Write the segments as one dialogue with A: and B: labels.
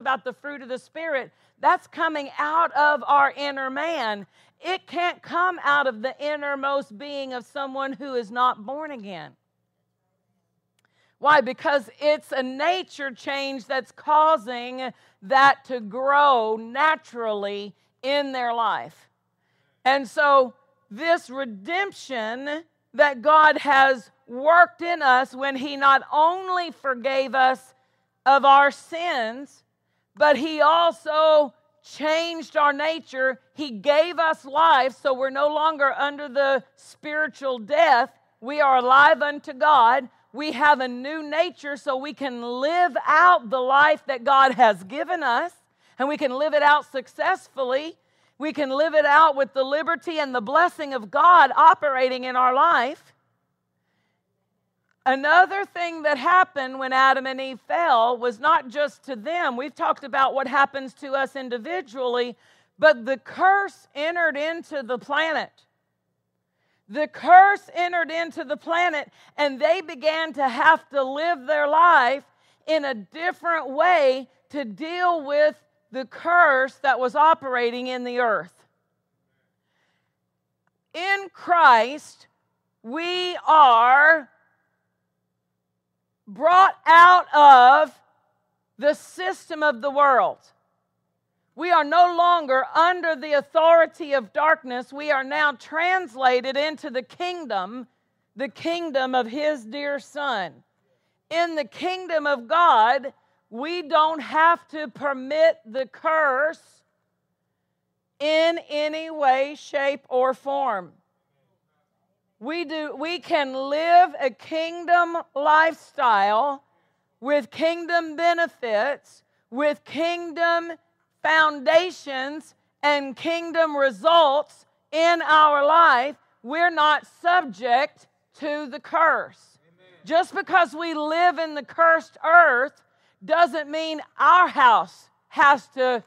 A: about the fruit of the Spirit, that's coming out of our inner man. It can't come out of the innermost being of someone who is not born again. Why? Because it's a nature change that's causing that to grow naturally in their life. And so, this redemption that God has worked in us when He not only forgave us of our sins, but He also changed our nature. He gave us life, so we're no longer under the spiritual death. We are alive unto God. We have a new nature, so we can live out the life that God has given us, and we can live it out successfully. We can live it out with the liberty and the blessing of God operating in our life. Another thing that happened when Adam and Eve fell was not just to them. We've talked about what happens to us individually, but the curse entered into the planet. The curse entered into the planet, and they began to have to live their life in a different way to deal with the curse that was operating in the earth. In Christ, we are brought out of the system of the world. We are no longer under the authority of darkness. We are now translated into the kingdom, the kingdom of His dear Son. In the kingdom of God, we don't have to permit the curse in any way, shape, or form. We, do, we can live a kingdom lifestyle with kingdom benefits, with kingdom foundations, and kingdom results in our life. We're not subject to the curse. Amen. Just because we live in the cursed earth doesn't mean our house has to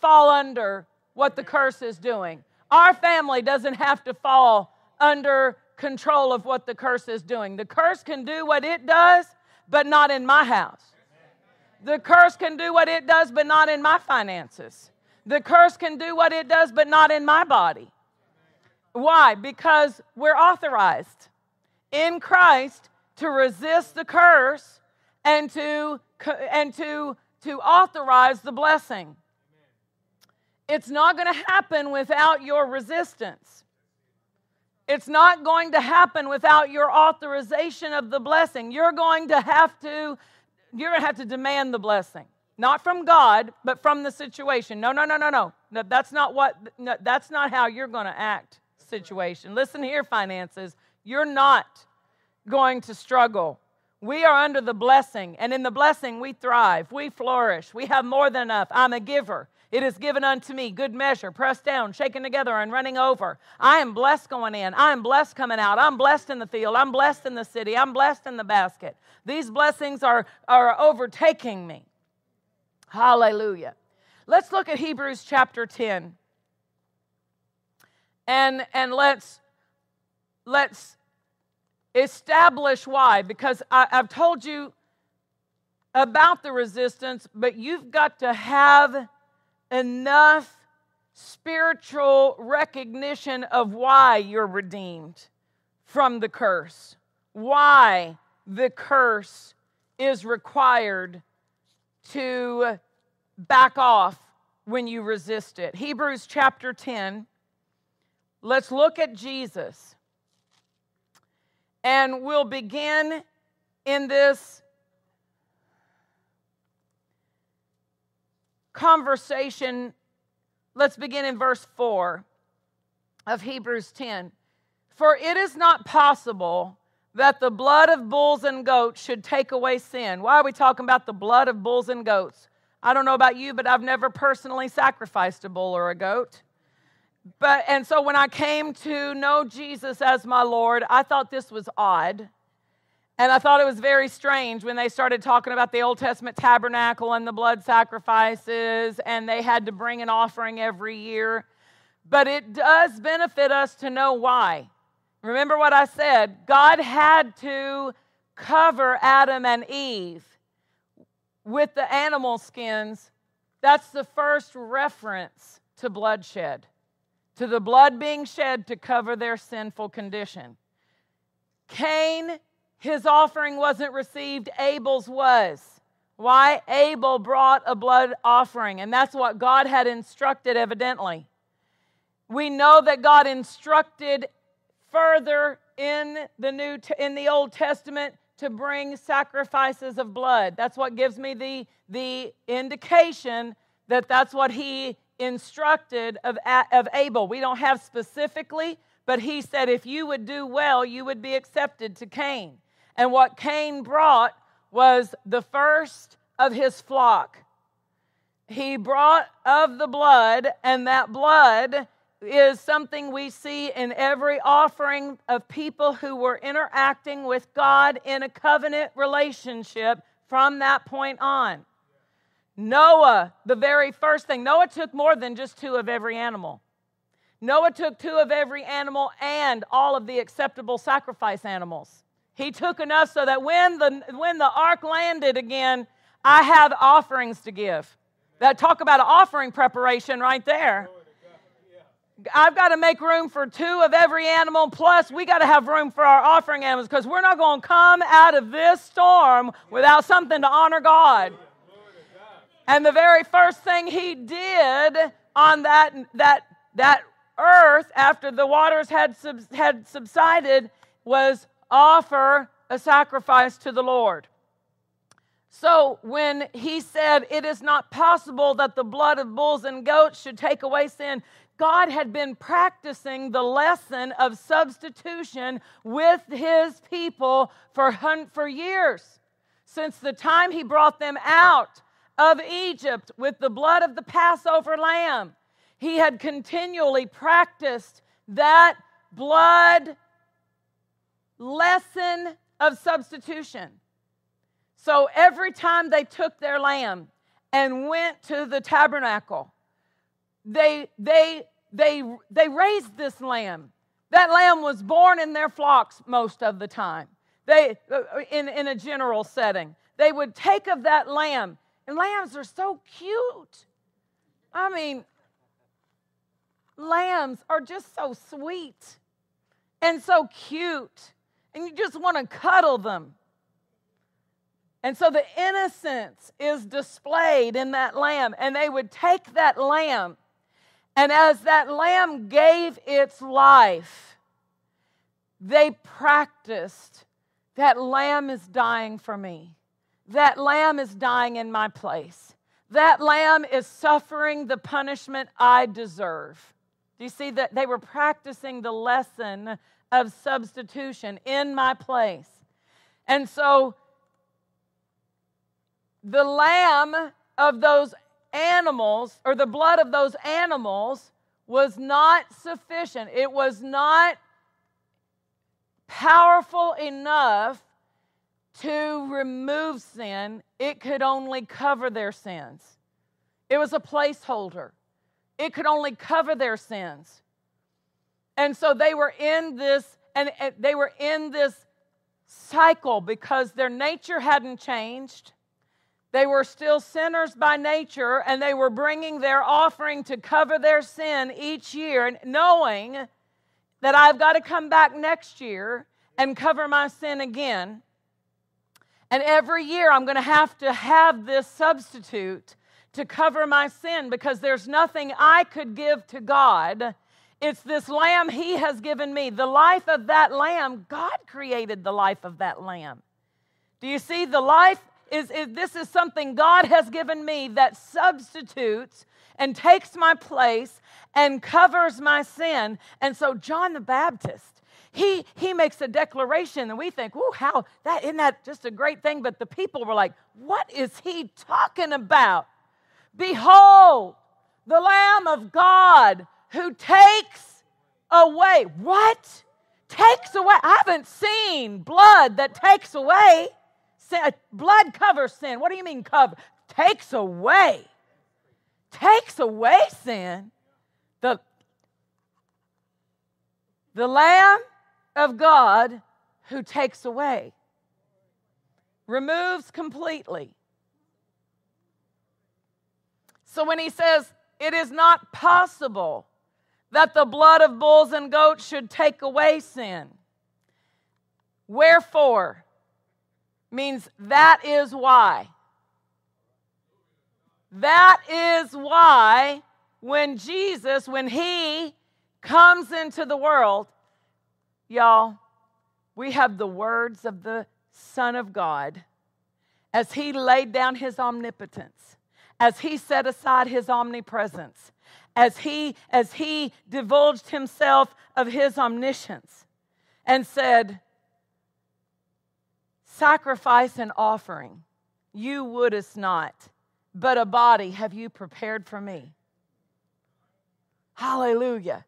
A: fall under what the curse is doing. Our family doesn't have to fall under control of what the curse is doing. The curse can do what it does, but not in my house. The curse can do what it does, but not in my finances. The curse can do what it does, but not in my body. Why? Because we're authorized in Christ to resist the curse and to, and to, to authorize the blessing. It's not going to happen without your resistance. It's not going to happen without your authorization of the blessing. You're going to have to you're going to have to demand the blessing. Not from God, but from the situation. No, no, no, no, no. no that's not what no, that's not how you're going to act situation. Listen here finances. You're not going to struggle. We are under the blessing, and in the blessing we thrive. We flourish. We have more than enough. I'm a giver. It is given unto me, good measure, pressed down, shaken together, and running over. I am blessed going in. I am blessed coming out. I'm blessed in the field. I'm blessed in the city. I'm blessed in the basket. These blessings are, are overtaking me. Hallelujah. Let's look at Hebrews chapter 10. And, and let's, let's establish why. Because I, I've told you about the resistance, but you've got to have enough spiritual recognition of why you're redeemed from the curse, why the curse is required to back off when you resist it. Hebrews chapter 10. Let's look at Jesus. And we'll begin in this conversation. Let's begin in verse 4 of Hebrews 10. For it is not possible that the blood of bulls and goats should take away sin. Why are we talking about the blood of bulls and goats? I don't know about you, but I've never personally sacrificed a bull or a goat. But and so when I came to know Jesus as my Lord, I thought this was odd. And I thought it was very strange when they started talking about the Old Testament tabernacle and the blood sacrifices, and they had to bring an offering every year. But it does benefit us to know why. Remember what I said God had to cover Adam and Eve with the animal skins, that's the first reference to bloodshed, to the blood being shed to cover their sinful condition. Cain, his offering wasn't received, Abel's was. Why? Abel brought a blood offering, and that's what God had instructed, evidently. We know that God instructed further in the new in the Old Testament to bring sacrifices of blood. That's what gives me the the indication that that's what he instructed of, of Abel. We don't have specifically, but he said, if you would do well, you would be accepted to Cain. And what Cain brought was the first of his flock. He brought of the blood, and that blood is something we see in every offering of people who were interacting with God in a covenant relationship from that point on. Noah, the very first thing, Noah took more than just two of every animal. Noah took two of every animal and all of the acceptable sacrifice animals. He took enough so that when the, when the ark landed again, I have offerings to give. That talk about offering preparation right there. I've got to make room for two of every animal, plus, we got to have room for our offering animals because we're not going to come out of this storm without something to honor God. And the very first thing he did on that, that, that earth after the waters had, sub, had subsided was offer a sacrifice to the Lord. So when he said, It is not possible that the blood of bulls and goats should take away sin, God had been practicing the lesson of substitution with his people for, for years. Since the time he brought them out of Egypt with the blood of the Passover lamb. He had continually practiced that blood lesson of substitution. So every time they took their lamb and went to the tabernacle, they, they, they, they raised this lamb. That lamb was born in their flocks most of the time. They, uh, in, in a general setting, they would take of that lamb and lambs are so cute. I mean, lambs are just so sweet and so cute. And you just want to cuddle them. And so the innocence is displayed in that lamb. And they would take that lamb, and as that lamb gave its life, they practiced that lamb is dying for me. That lamb is dying in my place. That lamb is suffering the punishment I deserve. Do you see that they were practicing the lesson of substitution in my place? And so the lamb of those animals, or the blood of those animals, was not sufficient. It was not powerful enough to remove sin, it could only cover their sins. It was a placeholder, it could only cover their sins. And so they were in this, and they were in this cycle because their nature hadn't changed. They were still sinners by nature, and they were bringing their offering to cover their sin each year, knowing that I've got to come back next year and cover my sin again. And every year I'm going to have to have this substitute to cover my sin because there's nothing I could give to God. It's this lamb He has given me. The life of that lamb, God created the life of that lamb. Do you see? The life is, is this is something God has given me that substitutes and takes my place and covers my sin. And so, John the Baptist he, he makes a declaration, and we think, "Ooh, how that isn't that just a great thing?" But the people were like, "What is he talking about? Behold, the Lamb of God who takes away what takes away. I haven't seen blood that takes away. Uh, blood covers sin. What do you mean cover? Takes away. Takes away sin. The the Lamb of God who takes away, removes completely. So when he says, It is not possible that the blood of bulls and goats should take away sin, wherefore means that is why. That is why when Jesus, when he comes into the world, y'all, we have the words of the Son of God as he laid down his omnipotence, as he set aside his omnipresence, as he as he divulged himself of his omniscience and said, Sacrifice and offering you wouldest not, but a body have you prepared for me. Hallelujah.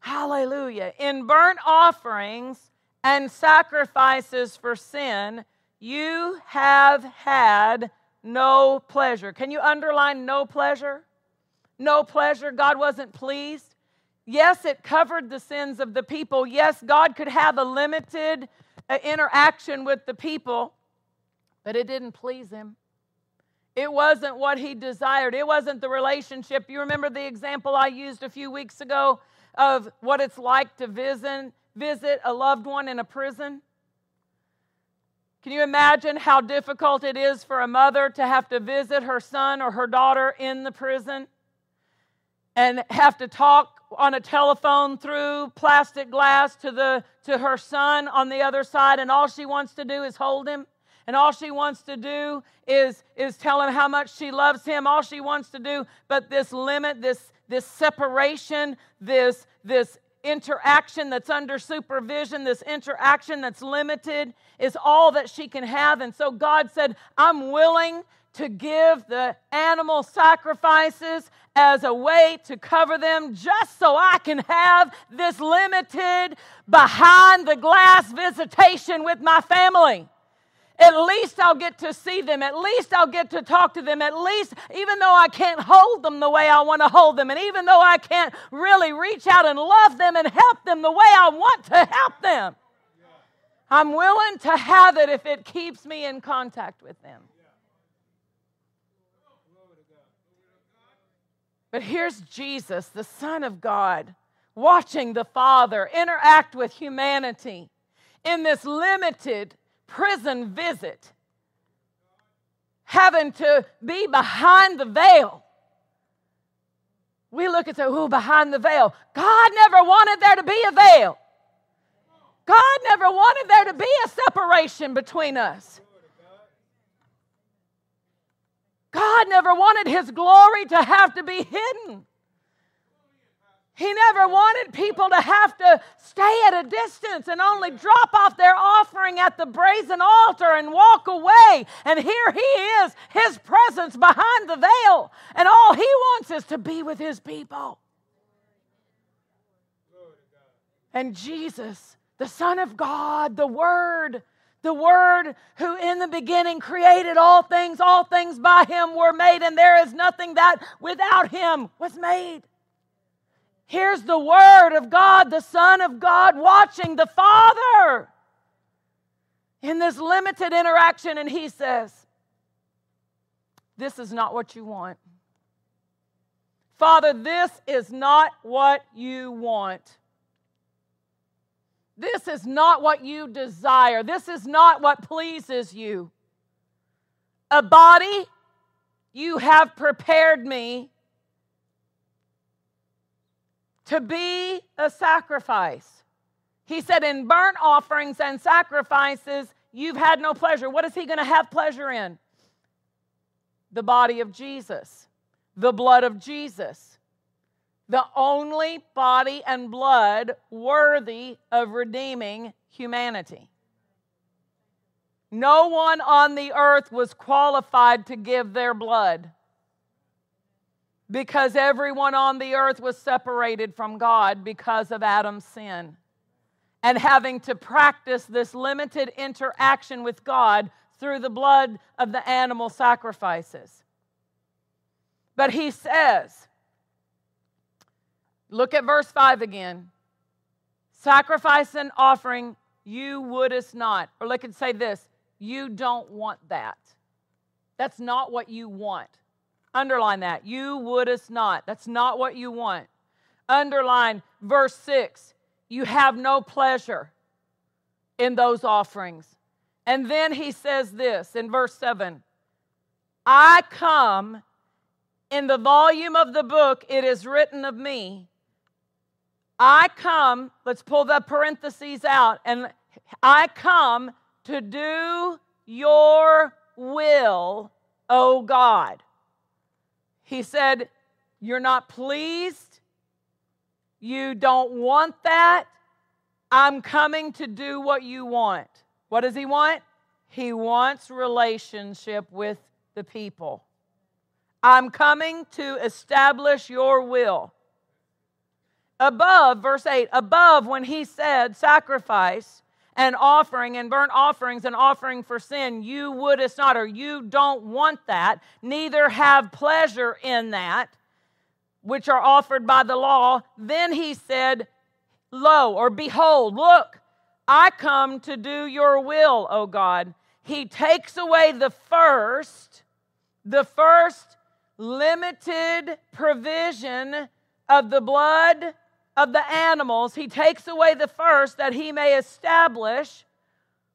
A: Hallelujah. In burnt offerings and sacrifices for sin, you have had no pleasure. Can you underline no pleasure? No pleasure. God wasn't pleased. Yes, it covered the sins of the people. Yes, God could have a limited uh, interaction with the people, but it didn't please him. It wasn't what he desired. It wasn't the relationship. You remember the example I used a few weeks ago of what it's like to visit, visit a loved one in a prison? Can you imagine how difficult it is for a mother to have to visit her son or her daughter in the prison and have to talk on a telephone through plastic glass to the to her son on the other side and all she wants to do is hold him. And all she wants to do is is tell him how much she loves him. All she wants to do but this limit this this separation this this interaction that's under supervision this interaction that's limited is all that she can have. And so god said i'm willing to give the animal sacrifices as a way to cover them just so I can have this limited behind the glass visitation with my family. At least I'll get to see them. At least I'll get to talk to them. At least, even though I can't hold them the way I want to hold them, and even though I can't really reach out and love them and help them the way I want to help them, I'm willing to have it if it keeps me in contact with them. But here's Jesus, the Son of God, watching the Father interact with humanity in this limited prison visit, having to be behind the veil. We look and say, oh, behind the veil. God never wanted there to be a veil. God never wanted there to be a separation between us. God never wanted his glory to have to be hidden. He never wanted people to have to stay at a distance and only drop off their offering at the brazen altar and walk away. And here he is, his presence behind the veil. And all he wants is to be with his people. And Jesus, the Son of God, the Word, the Word who in the beginning created all things, all things by Him were made, and there is nothing that without Him was made. Here's the Word of God, the Son of God, watching the Father in this limited interaction, and He says, This is not what you want. Father, this is not what you want. This is not what you desire. This is not what pleases you. A body you have prepared me to be a sacrifice. He said, In burnt offerings and sacrifices, you've had no pleasure. What is he going to have pleasure in? The body of Jesus, the blood of Jesus the only body and blood worthy of redeeming humanity. No one on the earth was qualified to give their blood because everyone on the earth was separated from God because of Adam's sin. And having to practice this limited interaction with God through the blood of the animal sacrifices. But he says, Look at verse 5 again. Sacrifice and offering you wouldest not. Or look and say this you don't want that. That's not what you want. Underline that. You wouldest not. That's not what you want. Underline verse 6. You have no pleasure in those offerings. And then he says this in verse 7 I come in the volume of the book, it is written of me. I come, let's pull the parentheses out, and I come to do your will, O God. He said, You're not pleased. You don't want that. I'm coming to do what you want. What does he want? He wants relationship with the people. I'm coming to establish your will. Above, verse 8, above when he said sacrifice and offering and burnt offerings and offering for sin, you wouldest not, or you don't want that, neither have pleasure in that, which are offered by the law. Then he said, Lo, or behold, look, I come to do your will, O God. He takes away the first, the first limited provision of the blood of the animals. He takes away the first that he may establish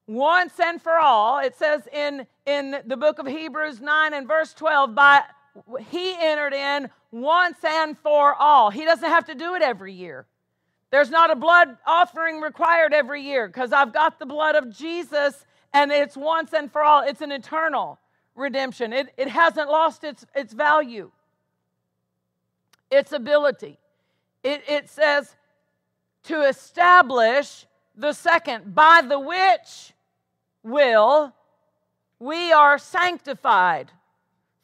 A: once and for all. It says in, in the book of Hebrews 9 and verse 12, by he entered in once and for all. He doesn't have to do it every year. There's not a blood offering required every year because I've got the blood of Jesus and it's once and for all. It's an eternal redemption. It, it hasn't lost its, its value, its ability. It, it says to establish the second, by the which will we are sanctified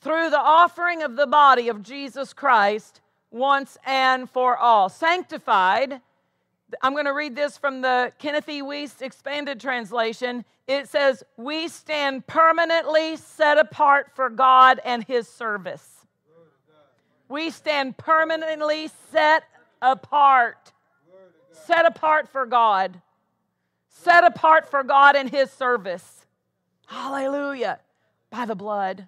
A: through the offering of the body of Jesus Christ once and for all. Sanctified I'm going to read this from the Kenneth E. Wuest expanded translation. It says, We stand permanently set apart for God and His service. We stand permanently set apart. Set apart for God. Set apart for God and His service. Hallelujah. By the blood,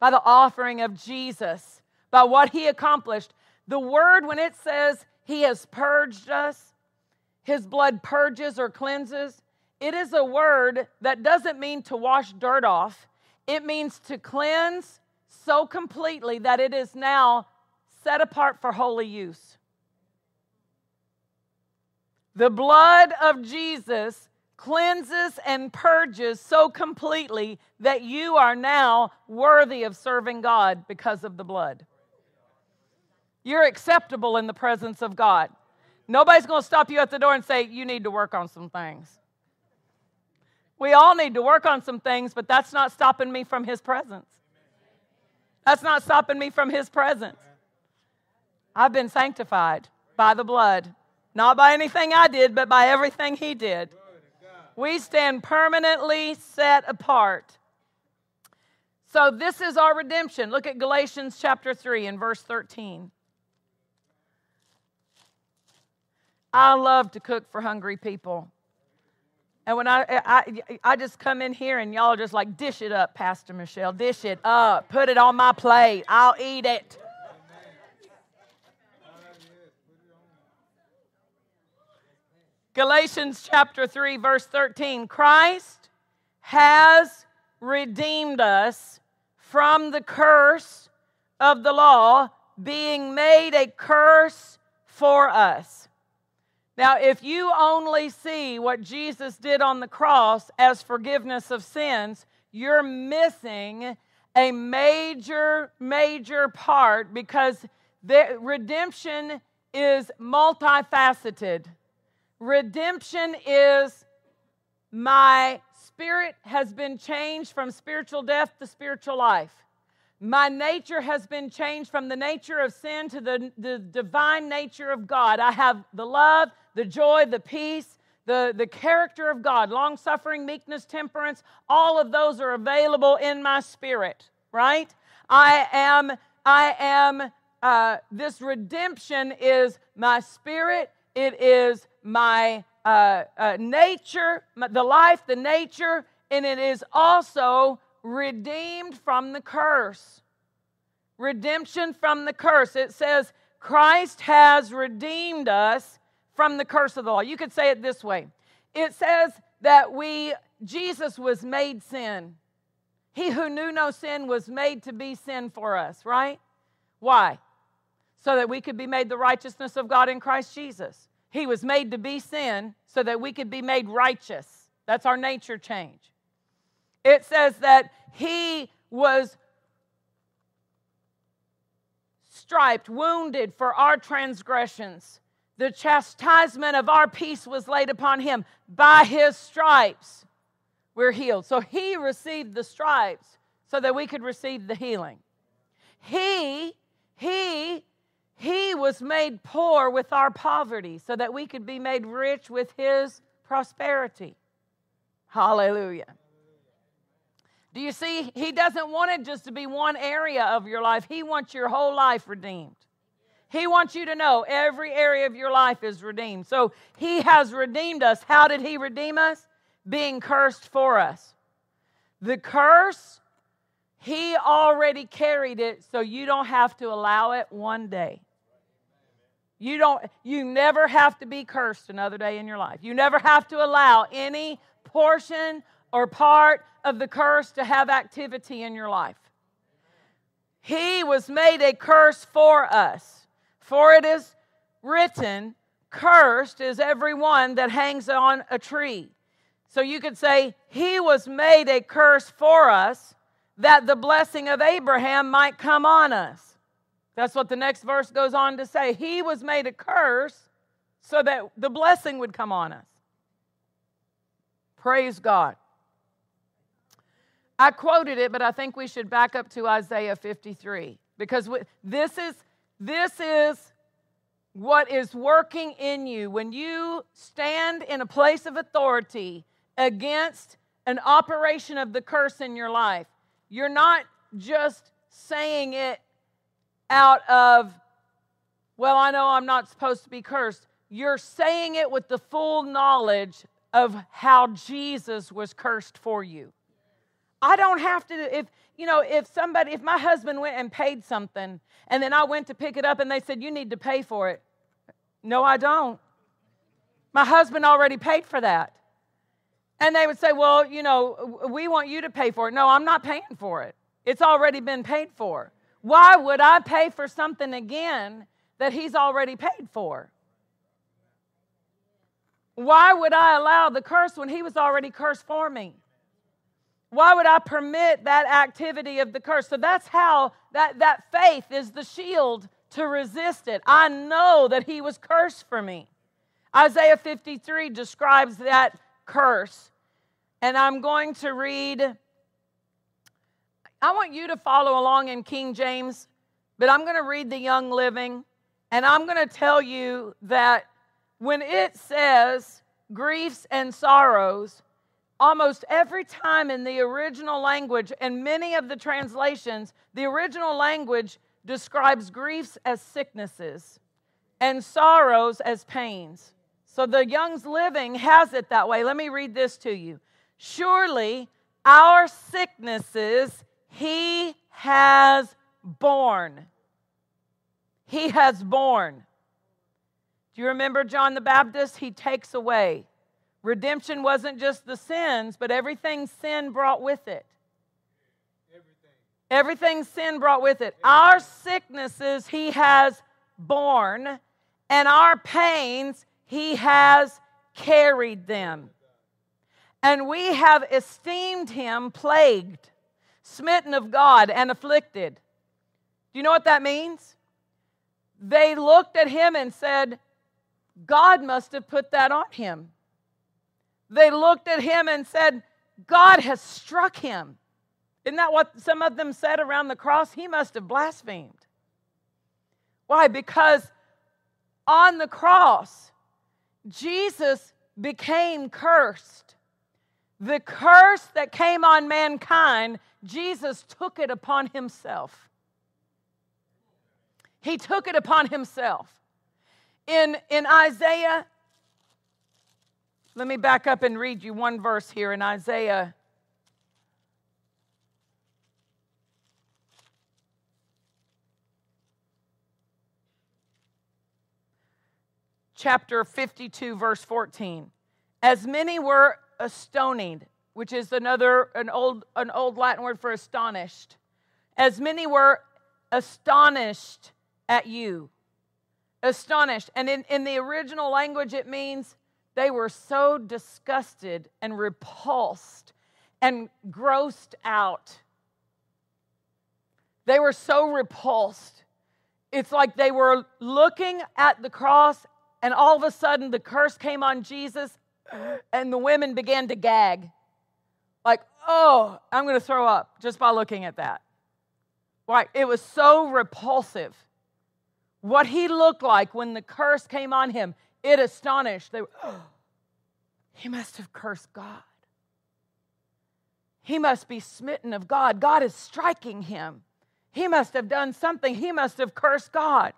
A: by the offering of Jesus, by what He accomplished. The word, when it says He has purged us, his blood purges or cleanses. It is a word that doesn't mean to wash dirt off, it means to cleanse so completely that it is now set apart for holy use. The blood of Jesus cleanses and purges so completely that you are now worthy of serving God because of the blood. You're acceptable in the presence of God. Nobody's going to stop you at the door and say, You need to work on some things. We all need to work on some things, but that's not stopping me from His presence. That's not stopping me from His presence. I've been sanctified by the blood, not by anything I did, but by everything He did. We stand permanently set apart. So, this is our redemption. Look at Galatians chapter 3 and verse 13. I love to cook for hungry people. And when I, I, I just come in here and y'all just like, dish it up, Pastor Michelle, dish it up, put it on my plate, I'll eat it. Galatians chapter 3, verse 13 Christ has redeemed us from the curse of the law, being made a curse for us. Now, if you only see what Jesus did on the cross as forgiveness of sins, you're missing a major, major part because the, redemption is multifaceted. Redemption is my spirit has been changed from spiritual death to spiritual life. My nature has been changed from the nature of sin to the, the divine nature of God. I have the love, the joy, the peace, the, the character of God, long suffering, meekness, temperance, all of those are available in my spirit, right? I am, I am, uh, this redemption is my spirit, it is my uh, uh, nature, the life, the nature, and it is also redeemed from the curse. redemption from the curse. It says, Christ has redeemed us from the curse of the law. You could say it this way it says that we, Jesus was made sin. He who knew no sin was made to be sin for us, right? Why? So that we could be made the righteousness of God in Christ Jesus. He was made to be sin so that we could be made righteous. That's our nature change. It says that he was striped, wounded for our transgressions. The chastisement of our peace was laid upon him. By his stripes, we're healed. So he received the stripes so that we could receive the healing. He, he, he was made poor with our poverty so that we could be made rich with his prosperity. Hallelujah. Do you see? He doesn't want it just to be one area of your life, He wants your whole life redeemed. He wants you to know every area of your life is redeemed. So He has redeemed us. How did He redeem us? Being cursed for us. The curse, He already carried it, so you don't have to allow it one day. You don't you never have to be cursed another day in your life. You never have to allow any portion or part of the curse to have activity in your life. He was made a curse for us. For it is written, Cursed is everyone that hangs on a tree. So you could say, He was made a curse for us that the blessing of Abraham might come on us. That's what the next verse goes on to say. He was made a curse so that the blessing would come on us. Praise God. I quoted it, but I think we should back up to Isaiah 53 because this is this is what is working in you when you stand in a place of authority against an operation of the curse in your life. You're not just saying it out of well, I know I'm not supposed to be cursed. You're saying it with the full knowledge of how Jesus was cursed for you. I don't have to, if, you know, if somebody, if my husband went and paid something and then I went to pick it up and they said, you need to pay for it. No, I don't. My husband already paid for that. And they would say, well, you know, we want you to pay for it. No, I'm not paying for it. It's already been paid for. Why would I pay for something again that he's already paid for? Why would I allow the curse when he was already cursed for me? Why would I permit that activity of the curse? So that's how that, that faith is the shield to resist it. I know that he was cursed for me. Isaiah 53 describes that curse. And I'm going to read, I want you to follow along in King James, but I'm going to read the Young Living. And I'm going to tell you that when it says griefs and sorrows, almost every time in the original language and many of the translations, the original language describes griefs as sicknesses and sorrows as pains. So the Young's Living has it that way. Let me read this to you. Surely our sicknesses he has borne. He has borne. Do you remember John the Baptist? He takes away. Redemption wasn't just the sins, but everything sin brought with it. Everything, everything sin brought with it. Our sicknesses he has borne, and our pains he has carried them. And we have esteemed him plagued, smitten of God, and afflicted. Do you know what that means? They looked at him and said, God must have put that on him. They looked at him and said, God has struck him. Isn't that what some of them said around the cross? He must have blasphemed. Why? Because on the cross, Jesus became cursed. The curse that came on mankind, Jesus took it upon himself. He took it upon himself. In, in Isaiah, let me back up and read you one verse here in Isaiah. Chapter 52, verse 14. As many were astonished, which is another an old an old Latin word for astonished. As many were astonished at you. Astonished. And in, in the original language, it means they were so disgusted and repulsed and grossed out. They were so repulsed. It's like they were looking at the cross, and all of a sudden the curse came on Jesus, and the women began to gag. Like, oh, I'm going to throw up just by looking at that. Right? It was so repulsive. What he looked like when the curse came on him, it astonished. They were, oh, he must have cursed God. He must be smitten of God. God is striking him. He must have done something. He must have cursed God.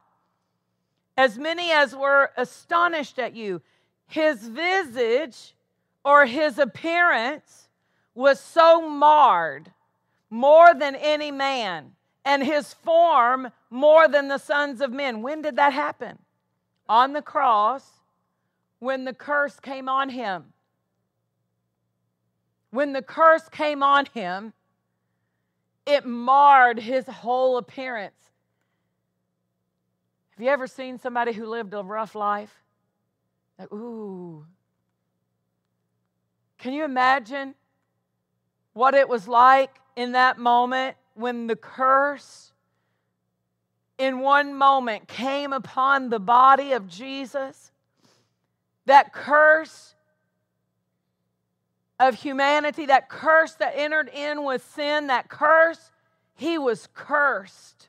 A: As many as were astonished at you, his visage or his appearance was so marred more than any man, and his form more than the sons of men. When did that happen? On the cross, when the curse came on him. When the curse came on him, it marred his whole appearance. Have you ever seen somebody who lived a rough life? Like, ooh. Can you imagine what it was like in that moment when the curse in one moment came upon the body of Jesus? That curse of humanity, that curse that entered in with sin, that curse, he was cursed.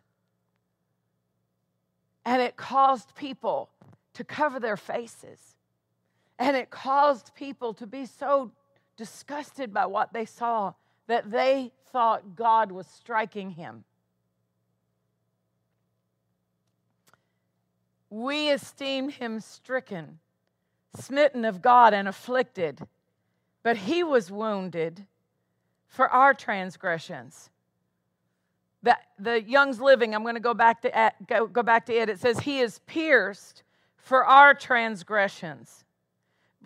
A: And it caused people to cover their faces. And it caused people to be so disgusted by what they saw that they thought God was striking him. We esteemed him stricken, smitten of God, and afflicted. But he was wounded for our transgressions. The, the Young's Living, I'm going to go back to go, go back to it. It says, He is pierced for our transgressions,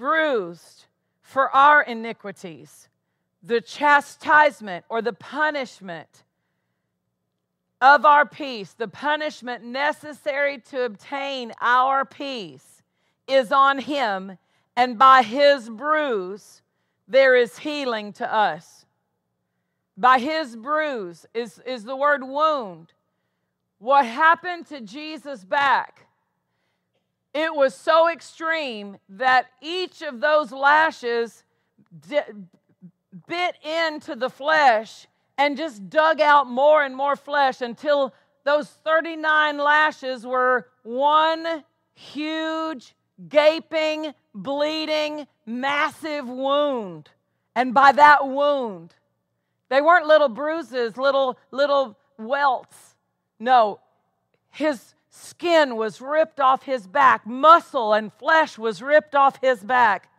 A: bruised for our iniquities. The chastisement or the punishment of our peace, the punishment necessary to obtain our peace, is on him, and by his bruise there is healing to us. By his bruise is, is the word wound. What happened to Jesus' back? It was so extreme that each of those lashes di- bit into the flesh and just dug out more and more flesh until those 39 lashes were one huge gaping, bleeding, massive wound. And by that wound, they weren't little bruises, little, little welts. No, his skin was ripped off his back, muscle and flesh was ripped off his back.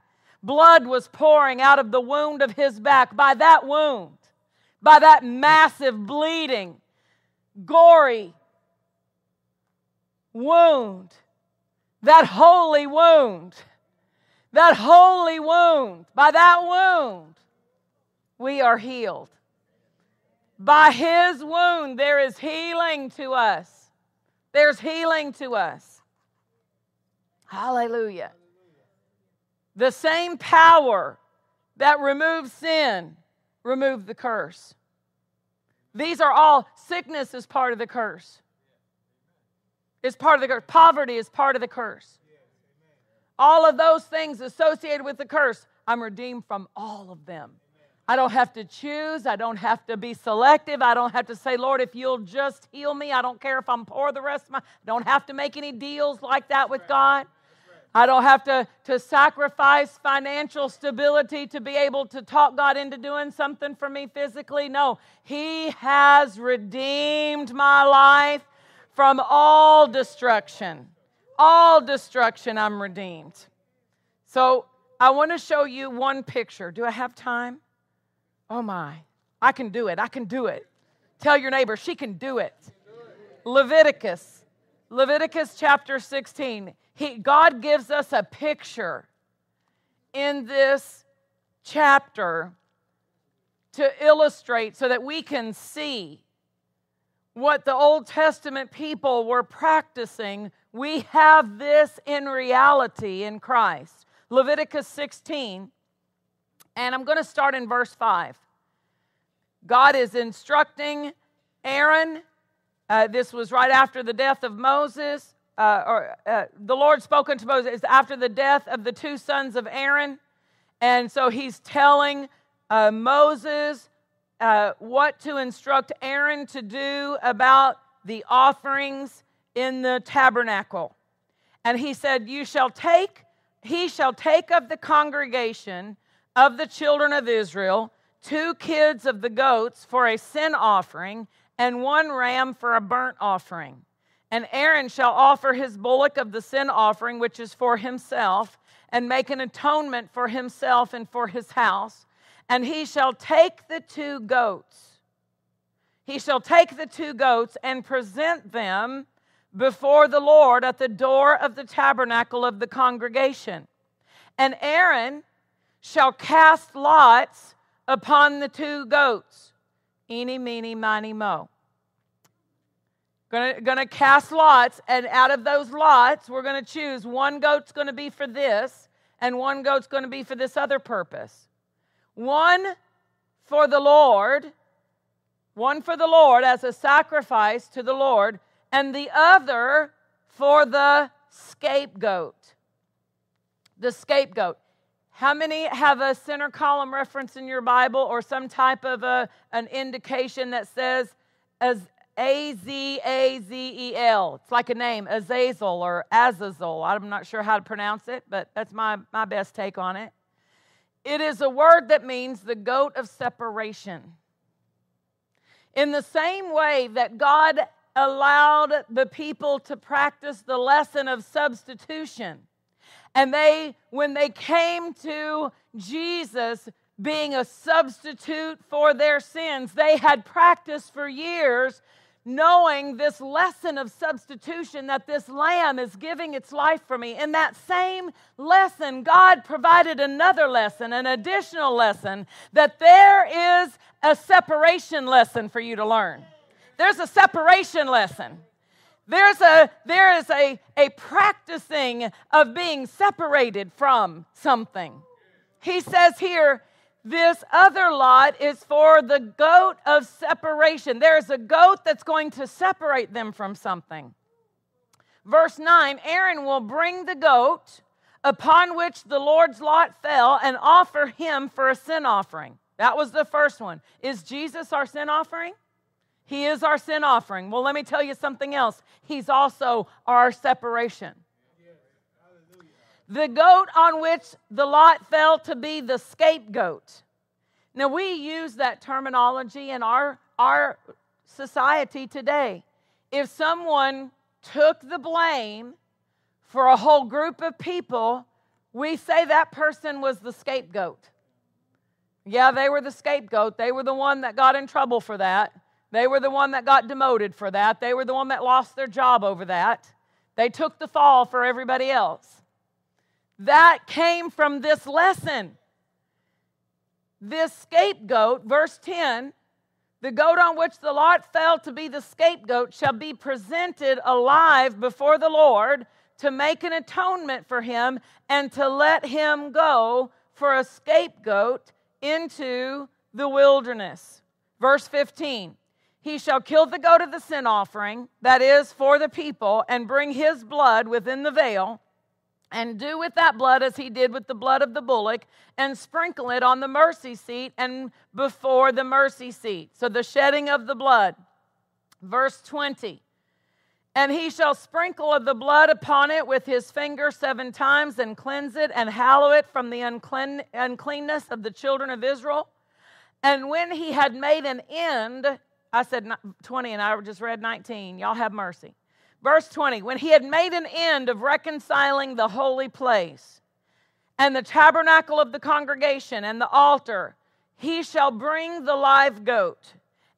A: Blood was pouring out of the wound of his back. By that wound, by that massive bleeding, gory wound, that holy wound, that holy wound, by that wound, we are healed. By his wound, there is healing to us. There's healing to us. Hallelujah. The same power that removes sin removed the curse. These are all, sickness is part of the curse is part of the curse. Poverty is part of the curse. All of those things associated with the curse, I'm redeemed from all of them. I don't have to choose. I don't have to be selective. I don't have to say, Lord, if you'll just heal me, I don't care if I'm poor the rest of my. I don't have to make any deals like that with God. I don't have to, to sacrifice financial stability to be able to talk God into doing something for me physically. No, He has redeemed my life from all destruction. All destruction, I'm redeemed. So I want to show you one picture. Do I have time? Oh my, I can do it. I can do it. Tell your neighbor, she can do it. Leviticus, Leviticus chapter 16. He, God gives us a picture in this chapter to illustrate so that we can see what the Old Testament people were practicing. We have this in reality in Christ. Leviticus 16, and I'm going to start in verse 5. God is instructing Aaron. Uh, this was right after the death of Moses. Uh, or uh, the Lord spoke unto Moses after the death of the two sons of Aaron. And so he's telling uh, Moses uh, what to instruct Aaron to do about the offerings in the tabernacle. And he said, You shall take, he shall take of the congregation of the children of Israel two kids of the goats for a sin offering, and one ram for a burnt offering. And Aaron shall offer his bullock of the sin offering, which is for himself, and make an atonement for himself and for his house. And he shall take the two goats. He shall take the two goats and present them before the Lord at the door of the tabernacle of the congregation. And Aaron shall cast lots upon the two goats. Eeny, meeny, miny, mo. Gonna, gonna cast lots, and out of those lots, we're gonna choose one goat's gonna be for this, and one goat's gonna be for this other purpose. One for the Lord, one for the Lord as a sacrifice to the Lord, and the other for the scapegoat. The scapegoat. How many have a center column reference in your Bible or some type of a, an indication that says as A Z A Z E L? It's like a name, Azazel or Azazel. I'm not sure how to pronounce it, but that's my, my best take on it. It is a word that means the goat of separation. In the same way that God allowed the people to practice the lesson of substitution and they, when they came to Jesus being a substitute for their sins, they had practiced for years knowing this lesson of substitution that this lamb is giving its life for me. In that same lesson, God provided another lesson, an additional lesson, that there is a separation lesson for you to learn. There's a separation lesson. There's a, there is a, a practicing of being separated from something. He says here, this other lot is for the goat of separation. There's a goat that's going to separate them from something. Verse 9 Aaron will bring the goat upon which the Lord's lot fell and offer him for a sin offering. That was the first one. Is Jesus our sin offering? He is our sin offering. Well, let me tell you something else. He's also our separation. The goat on which the lot fell to be the scapegoat. Now, we use that terminology in our, our society today. If someone took the blame for a whole group of people, we say that person was the scapegoat. Yeah, they were the scapegoat. They were the one that got in trouble for that. They were the one that got demoted for that. They were the one that lost their job over that. They took the fall for everybody else. That came from this lesson. This scapegoat, verse 10, the goat on which the lot fell to be the scapegoat shall be presented alive before the Lord to make an atonement for him and to let him go for a scapegoat into the wilderness. Verse 15 he shall kill the goat of the sin offering, that is, for the people, and bring his blood within the veil, and do with that blood as he did with the blood of the bullock, and sprinkle it on the mercy seat and before the mercy seat. So the shedding of the blood. Verse 20. And he shall sprinkle of the blood upon it with his finger seven times, and cleanse it, and hallow it from the unclean, uncleanness of the children of Israel. And when he had made an end, I said 20 and I just read 19. Y'all have mercy. Verse 20 When he had made an end of reconciling the holy place and the tabernacle of the congregation and the altar, he shall bring the live goat,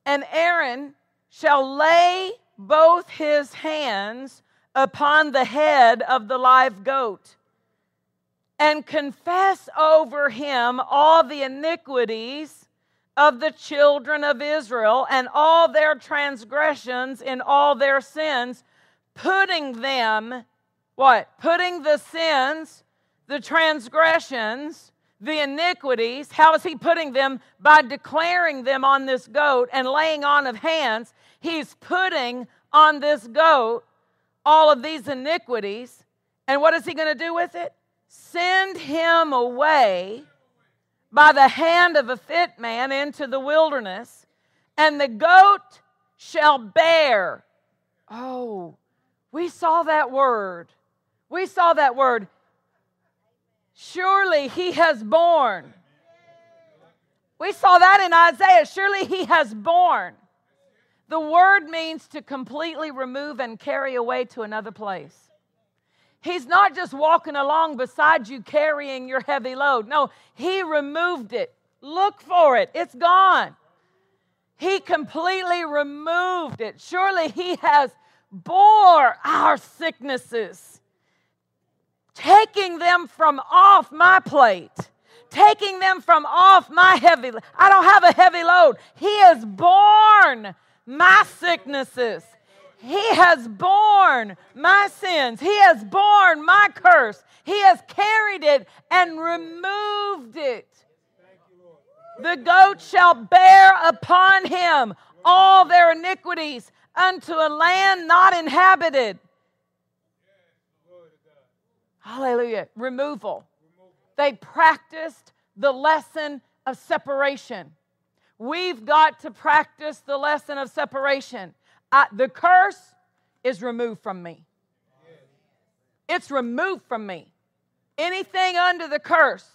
A: and Aaron shall lay both his hands upon the head of the live goat and confess over him all the iniquities of the children of Israel and all their transgressions in all their sins, putting them, what? Putting the sins, the transgressions, the iniquities. How is he putting them? By declaring them on this goat and laying on of hands. He's putting on this goat all of these iniquities. And what is he going to do with it? Send him away by the hand of a fit man into the wilderness, and the goat shall bear. Oh, we saw that word. We saw that word. Surely he has borne. We saw that in Isaiah. Surely he has borne. The word means to completely remove and carry away to another place. He's not just walking along beside you carrying your heavy load. No, He removed it. Look for it, it's gone. He completely removed it. Surely He has bore our sicknesses, taking them from off my plate taking them from off my heavy I don't have a heavy load. He has borne my sicknesses. He has borne my sins. He has borne my curse. He has carried it and removed it. The goat shall bear upon him all their iniquities unto a land not inhabited. Hallelujah. Removal. They practiced the lesson of separation. We've got to practice the lesson of separation. I, the curse is removed from me. It's removed from me. Anything under the curse,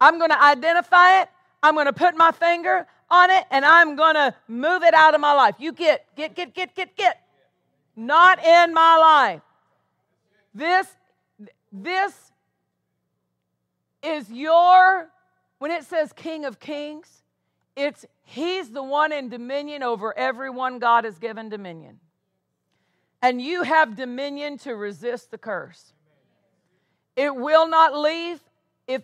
A: I'm going to identify it. I'm going to put my finger on it and I'm going to move it out of my life. You get, get, get, get, get, get. Not in my life. This, this is your, when it says King of Kings, it's He's the one in dominion over everyone God has given dominion. And you have dominion to resist the curse. It will not leave if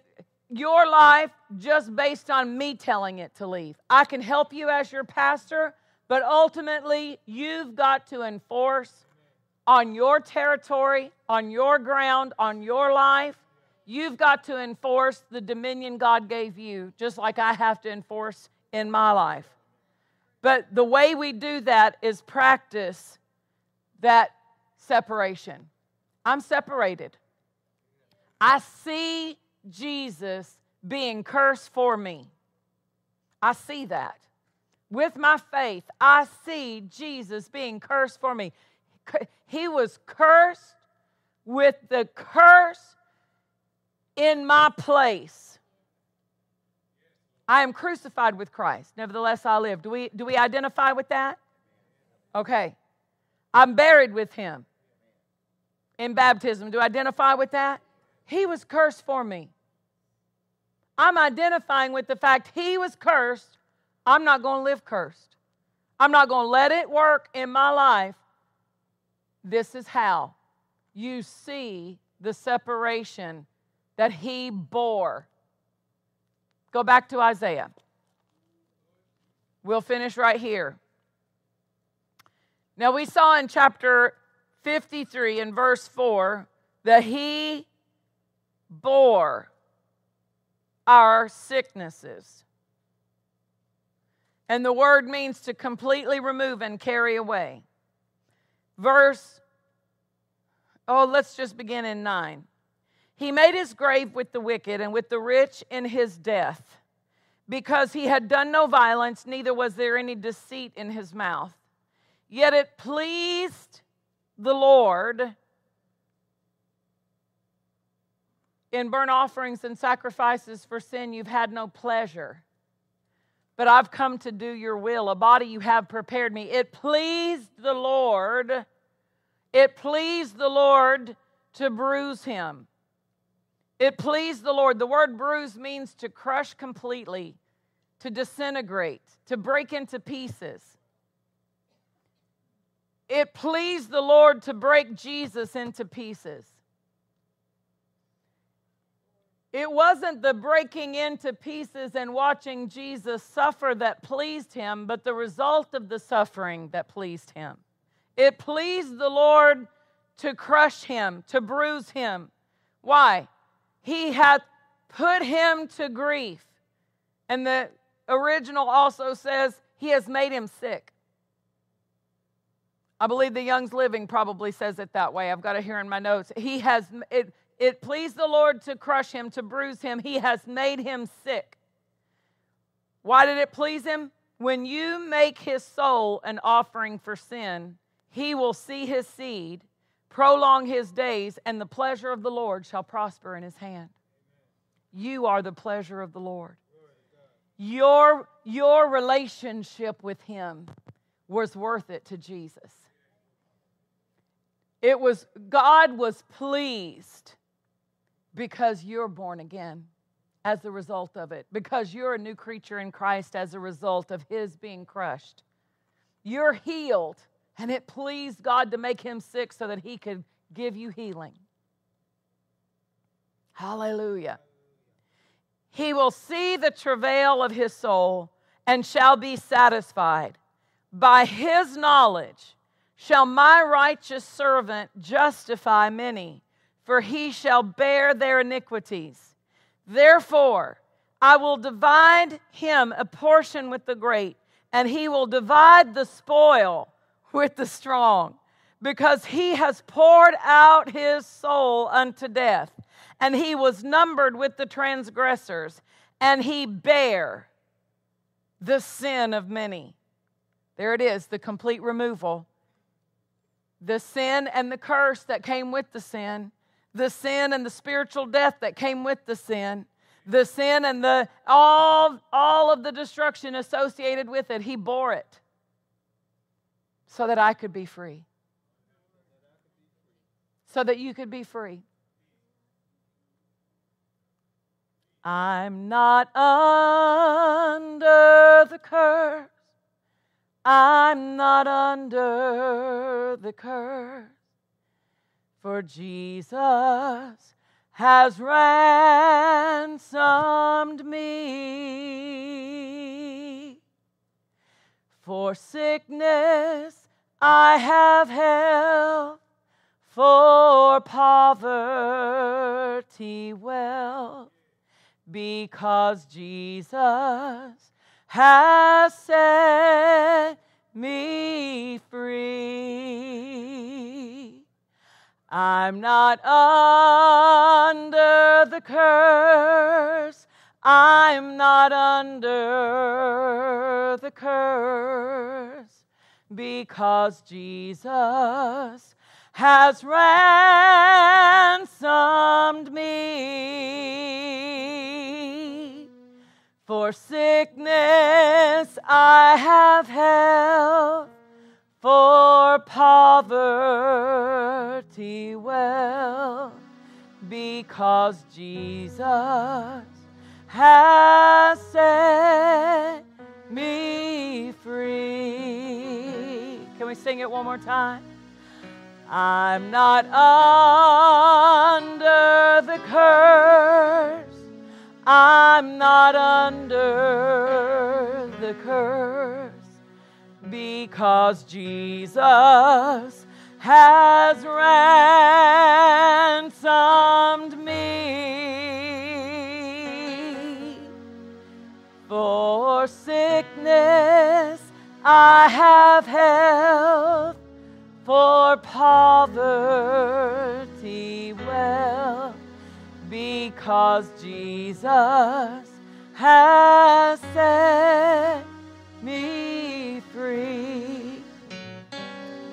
A: your life just based on me telling it to leave. I can help you as your pastor, but ultimately you've got to enforce on your territory, on your ground, on your life. You've got to enforce the dominion God gave you, just like I have to enforce in my life. But the way we do that is practice that separation. I'm separated. I see Jesus being cursed for me. I see that. With my faith, I see Jesus being cursed for me. He was cursed with the curse in my place. I am crucified with Christ. Nevertheless, I live. Do we, do we identify with that? Okay. I'm buried with him in baptism. Do I identify with that? He was cursed for me. I'm identifying with the fact he was cursed. I'm not going to live cursed. I'm not going to let it work in my life. This is how you see the separation that he bore Go back to Isaiah. We'll finish right here. Now, we saw in chapter 53 in verse 4 that he bore our sicknesses. And the word means to completely remove and carry away. Verse, oh, let's just begin in 9. He made his grave with the wicked and with the rich in his death, because he had done no violence, neither was there any deceit in his mouth. Yet it pleased the Lord in burnt offerings and sacrifices for sin, you've had no pleasure. But I've come to do your will, a body you have prepared me. It pleased the Lord, it pleased the Lord to bruise him. It pleased the Lord. The word bruise means to crush completely, to disintegrate, to break into pieces. it pleased the Lord to break Jesus into pieces. It wasn't the breaking into pieces and watching Jesus suffer that pleased him, but the result of the suffering that pleased him. It pleased the Lord to crush him, to bruise him. Why? He hath put him to grief. And the original also says, He has made him sick. I believe the Young's Literal probably says it that way. I've got it here in my notes. He has, it, it pleased the Lord to crush him, to bruise him. He has made him sick. Why did it please him? When you make his soul an offering for sin, he will see his seed, prolong his days, and the pleasure of the Lord shall prosper in his hand. You are the pleasure of the Lord. Your, your relationship with him was worth it to Jesus. It was, God was pleased because you're born again as a result of it, because you're a new creature in Christ as a result of his being crushed. You're healed and it pleased God to make him sick so that he could give you healing. Hallelujah. He will see the travail of his soul and shall be satisfied. By his knowledge shall my righteous servant justify many, for he shall bear their iniquities. Therefore, I will divide him a portion with the great, and he will divide the spoil with the strong, because he has poured out his soul unto death, and he was numbered with the transgressors, and he bare the sin of many. There it is, the complete removal. The sin and the curse that came with the sin, the sin and the spiritual death that came with the sin, the sin and the all all of the destruction associated with it, he bore it so that I could be free. So that you could be free. I'm not under the curse. I'm not under the curse. For Jesus has ransomed me. For sickness I have health for poverty wealth because Jesus has set me free. I'm not under the curse. I'm not under the curse because Jesus has ransomed me. For sickness I have health, for poverty well, because Jesus has set me free. Can we sing it one more time? I'm not under the curse. I'm not under the curse because Jesus has ransomed me. For sickness I have health for poverty well, because Jesus has set me free.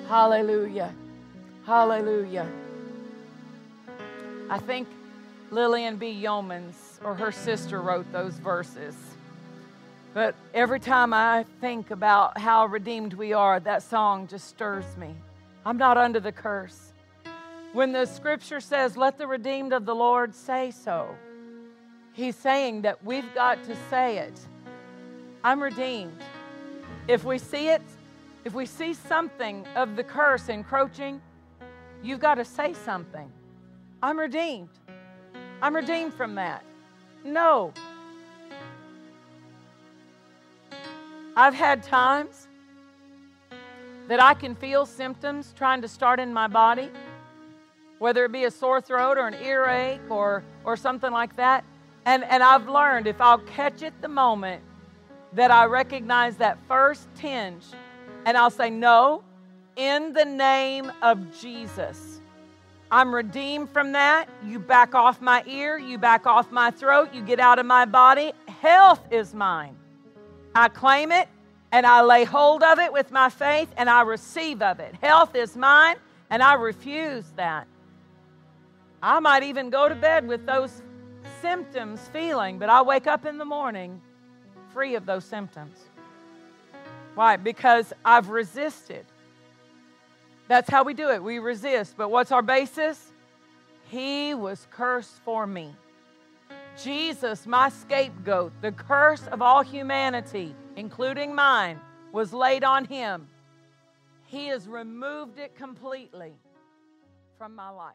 A: Hallelujah. Hallelujah. I think Lillian B. Yeomans or her sister wrote those verses. But every time I think about how redeemed we are, that song just stirs me. I'm not under the curse. When the scripture says, let the redeemed of the Lord say so, he's saying that we've got to say it. I'm redeemed. If we see it, If we see something of the curse encroaching, you've got to say something. I'm redeemed. I'm redeemed from that. No. I've had times that I can feel symptoms trying to start in my body, whether it be a sore throat or an earache or, or something like that. And, and I've learned if I'll catch it the moment that I recognize that first tinge, and I'll say, No, in the name of Jesus. I'm redeemed from that. You back off my ear, you back off my throat, you get out of my body. Health is mine. I claim it and I lay hold of it with my faith and I receive of it. Health is mine and I refuse that. I might even go to bed with those symptoms feeling, but I wake up in the morning free of those symptoms. Why? Because I've resisted. That's how we do it. We resist. But what's our basis? He was cursed for me. Jesus, my scapegoat, the curse of all humanity, including mine, was laid on him. He has removed it completely from my life.